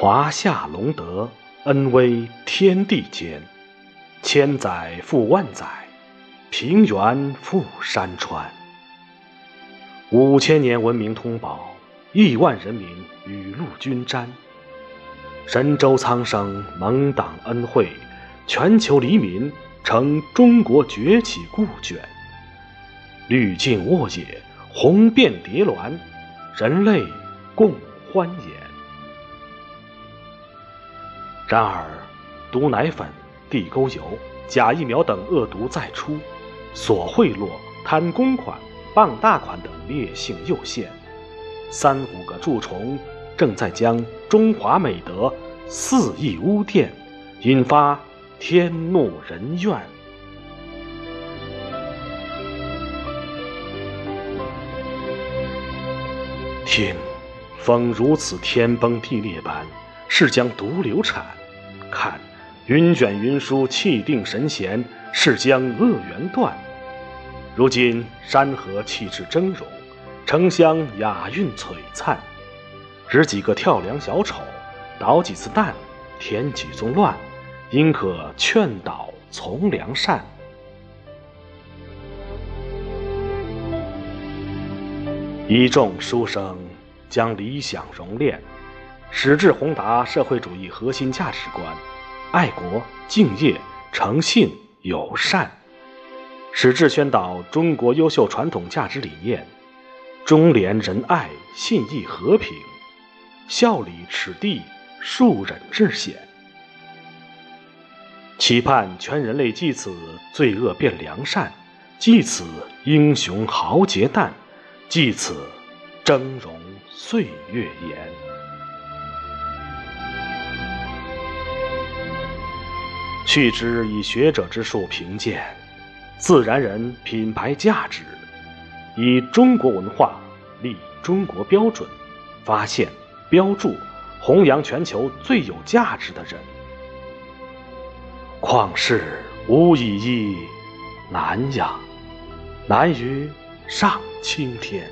华夏隆德，恩威天地间。千载复万载，平原复山川。五千年文明通宝，亿万人民雨露均沾。神州苍生蒙党恩惠，全球黎民承中国崛起故卷。绿尽沃野，红遍蝶峦，人类共欢颜。然而，毒奶粉、地沟油、假疫苗等恶毒再出，索贿赂、贪公款、傍大款等劣性又现，三五个蛀虫正在将中华美德肆意污玷，引发天怒人怨。听，风如此天崩地裂般，是将毒瘤产；看，云卷云舒，气定神闲，是将恶缘断。如今山河气质峥嵘，城乡雅韵璀璨，只几个跳梁小丑，捣几次蛋，添几宗乱，应可劝导从良善。一众书生将理想熔炼，矢志宏达社会主义核心价值观：爱国、敬业、诚信、友善；矢志宣导中国优秀传统价值理念：忠廉、仁爱、信义、和平；孝礼、耻地、恕忍、至险。期盼全人类继此罪恶变良善，继此英雄豪杰诞。继此，峥嵘岁月延。去之以学者之术评鉴，自然人品牌价值，以中国文化立中国标准，发现、标注、弘扬全球最有价值的人。旷世无以一，难呀，难于。上青天。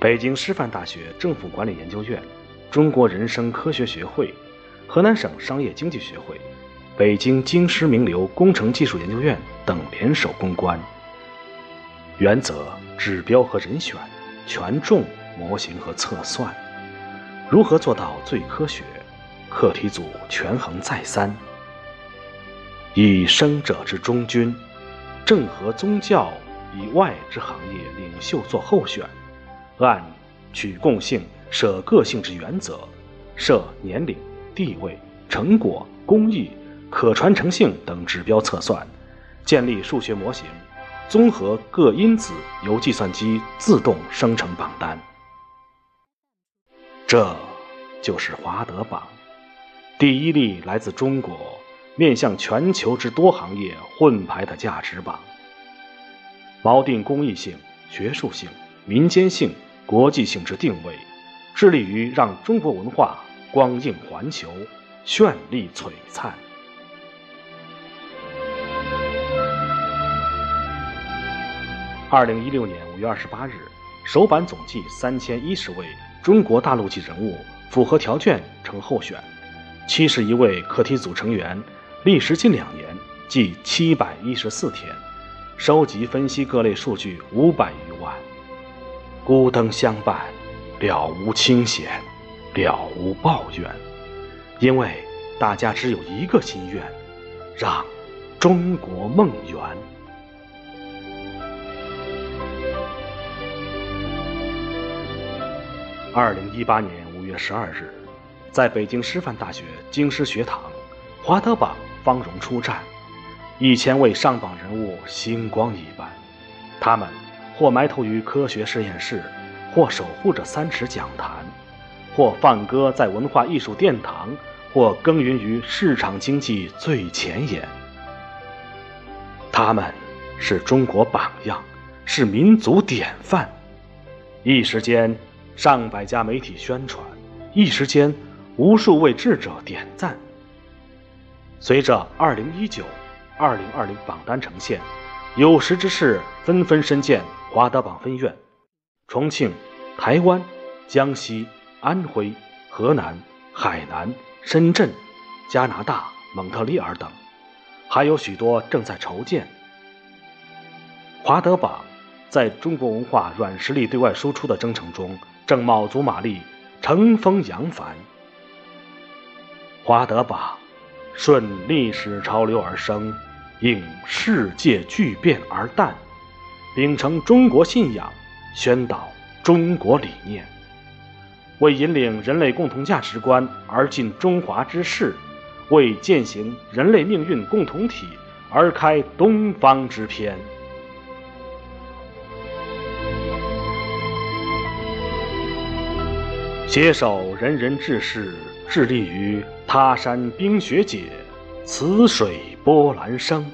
北京师范大学政府管理研究院、中国人生科学学会、河南省商业经济学会、北京京师名流工程技术研究院等联手攻关。原则、指标和人选、权重、模型和测算，如何做到最科学？课题组权衡再三。以生者之中军，政和宗教以外之行业领袖做候选，按取共性、舍个性之原则，设年龄、地位、成果、工艺、可传承性等指标测算，建立数学模型，综合各因子，由计算机自动生成榜单。这就是华德榜，第一例来自中国。面向全球之多行业混排的价值榜，锚定公益性、学术性、民间性、国际性质定位，致力于让中国文化光映环球、绚丽璀璨。二零一六年五月二十八日，首版总计三千一十位中国大陆籍人物符合条件成候选，七十一位课题组成员。历时近两年，计七百一十四天，收集分析各类数据五百余。孤灯相伴，了无清闲，了无抱怨，因为大家只有一个心愿：让中国梦圆。二零一八年五月十二日，在北京师范大学京师学堂，华德榜。方荣出战，一千位上榜人物星光一般，他们或埋头于科学实验室，或守护着三尺讲坛，或放歌在文化艺术殿堂，或耕耘于市场经济最前沿。他们是中国榜样，是民族典范。一时间，上百家媒体宣传；一时间，无数位智者点赞。随着2019、2020榜单呈现，有识之士纷纷深见华德榜分院，重庆、台湾、江西、安徽、河南、海南、深圳、加拿大、蒙特利尔等，还有许多正在筹建。华德榜在中国文化软实力对外输出的征程中，正卯足马力，乘风扬帆。华德榜顺历史潮流而生，应世界巨变而诞。秉承中国信仰，宣导中国理念，为引领人类共同价值观而尽中华之势，为践行人类命运共同体而开东方之篇。携手仁人志士，致力于他山冰雪解，此水波澜生。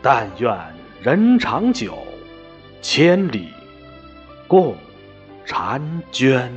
但愿。人长久，千里共婵娟。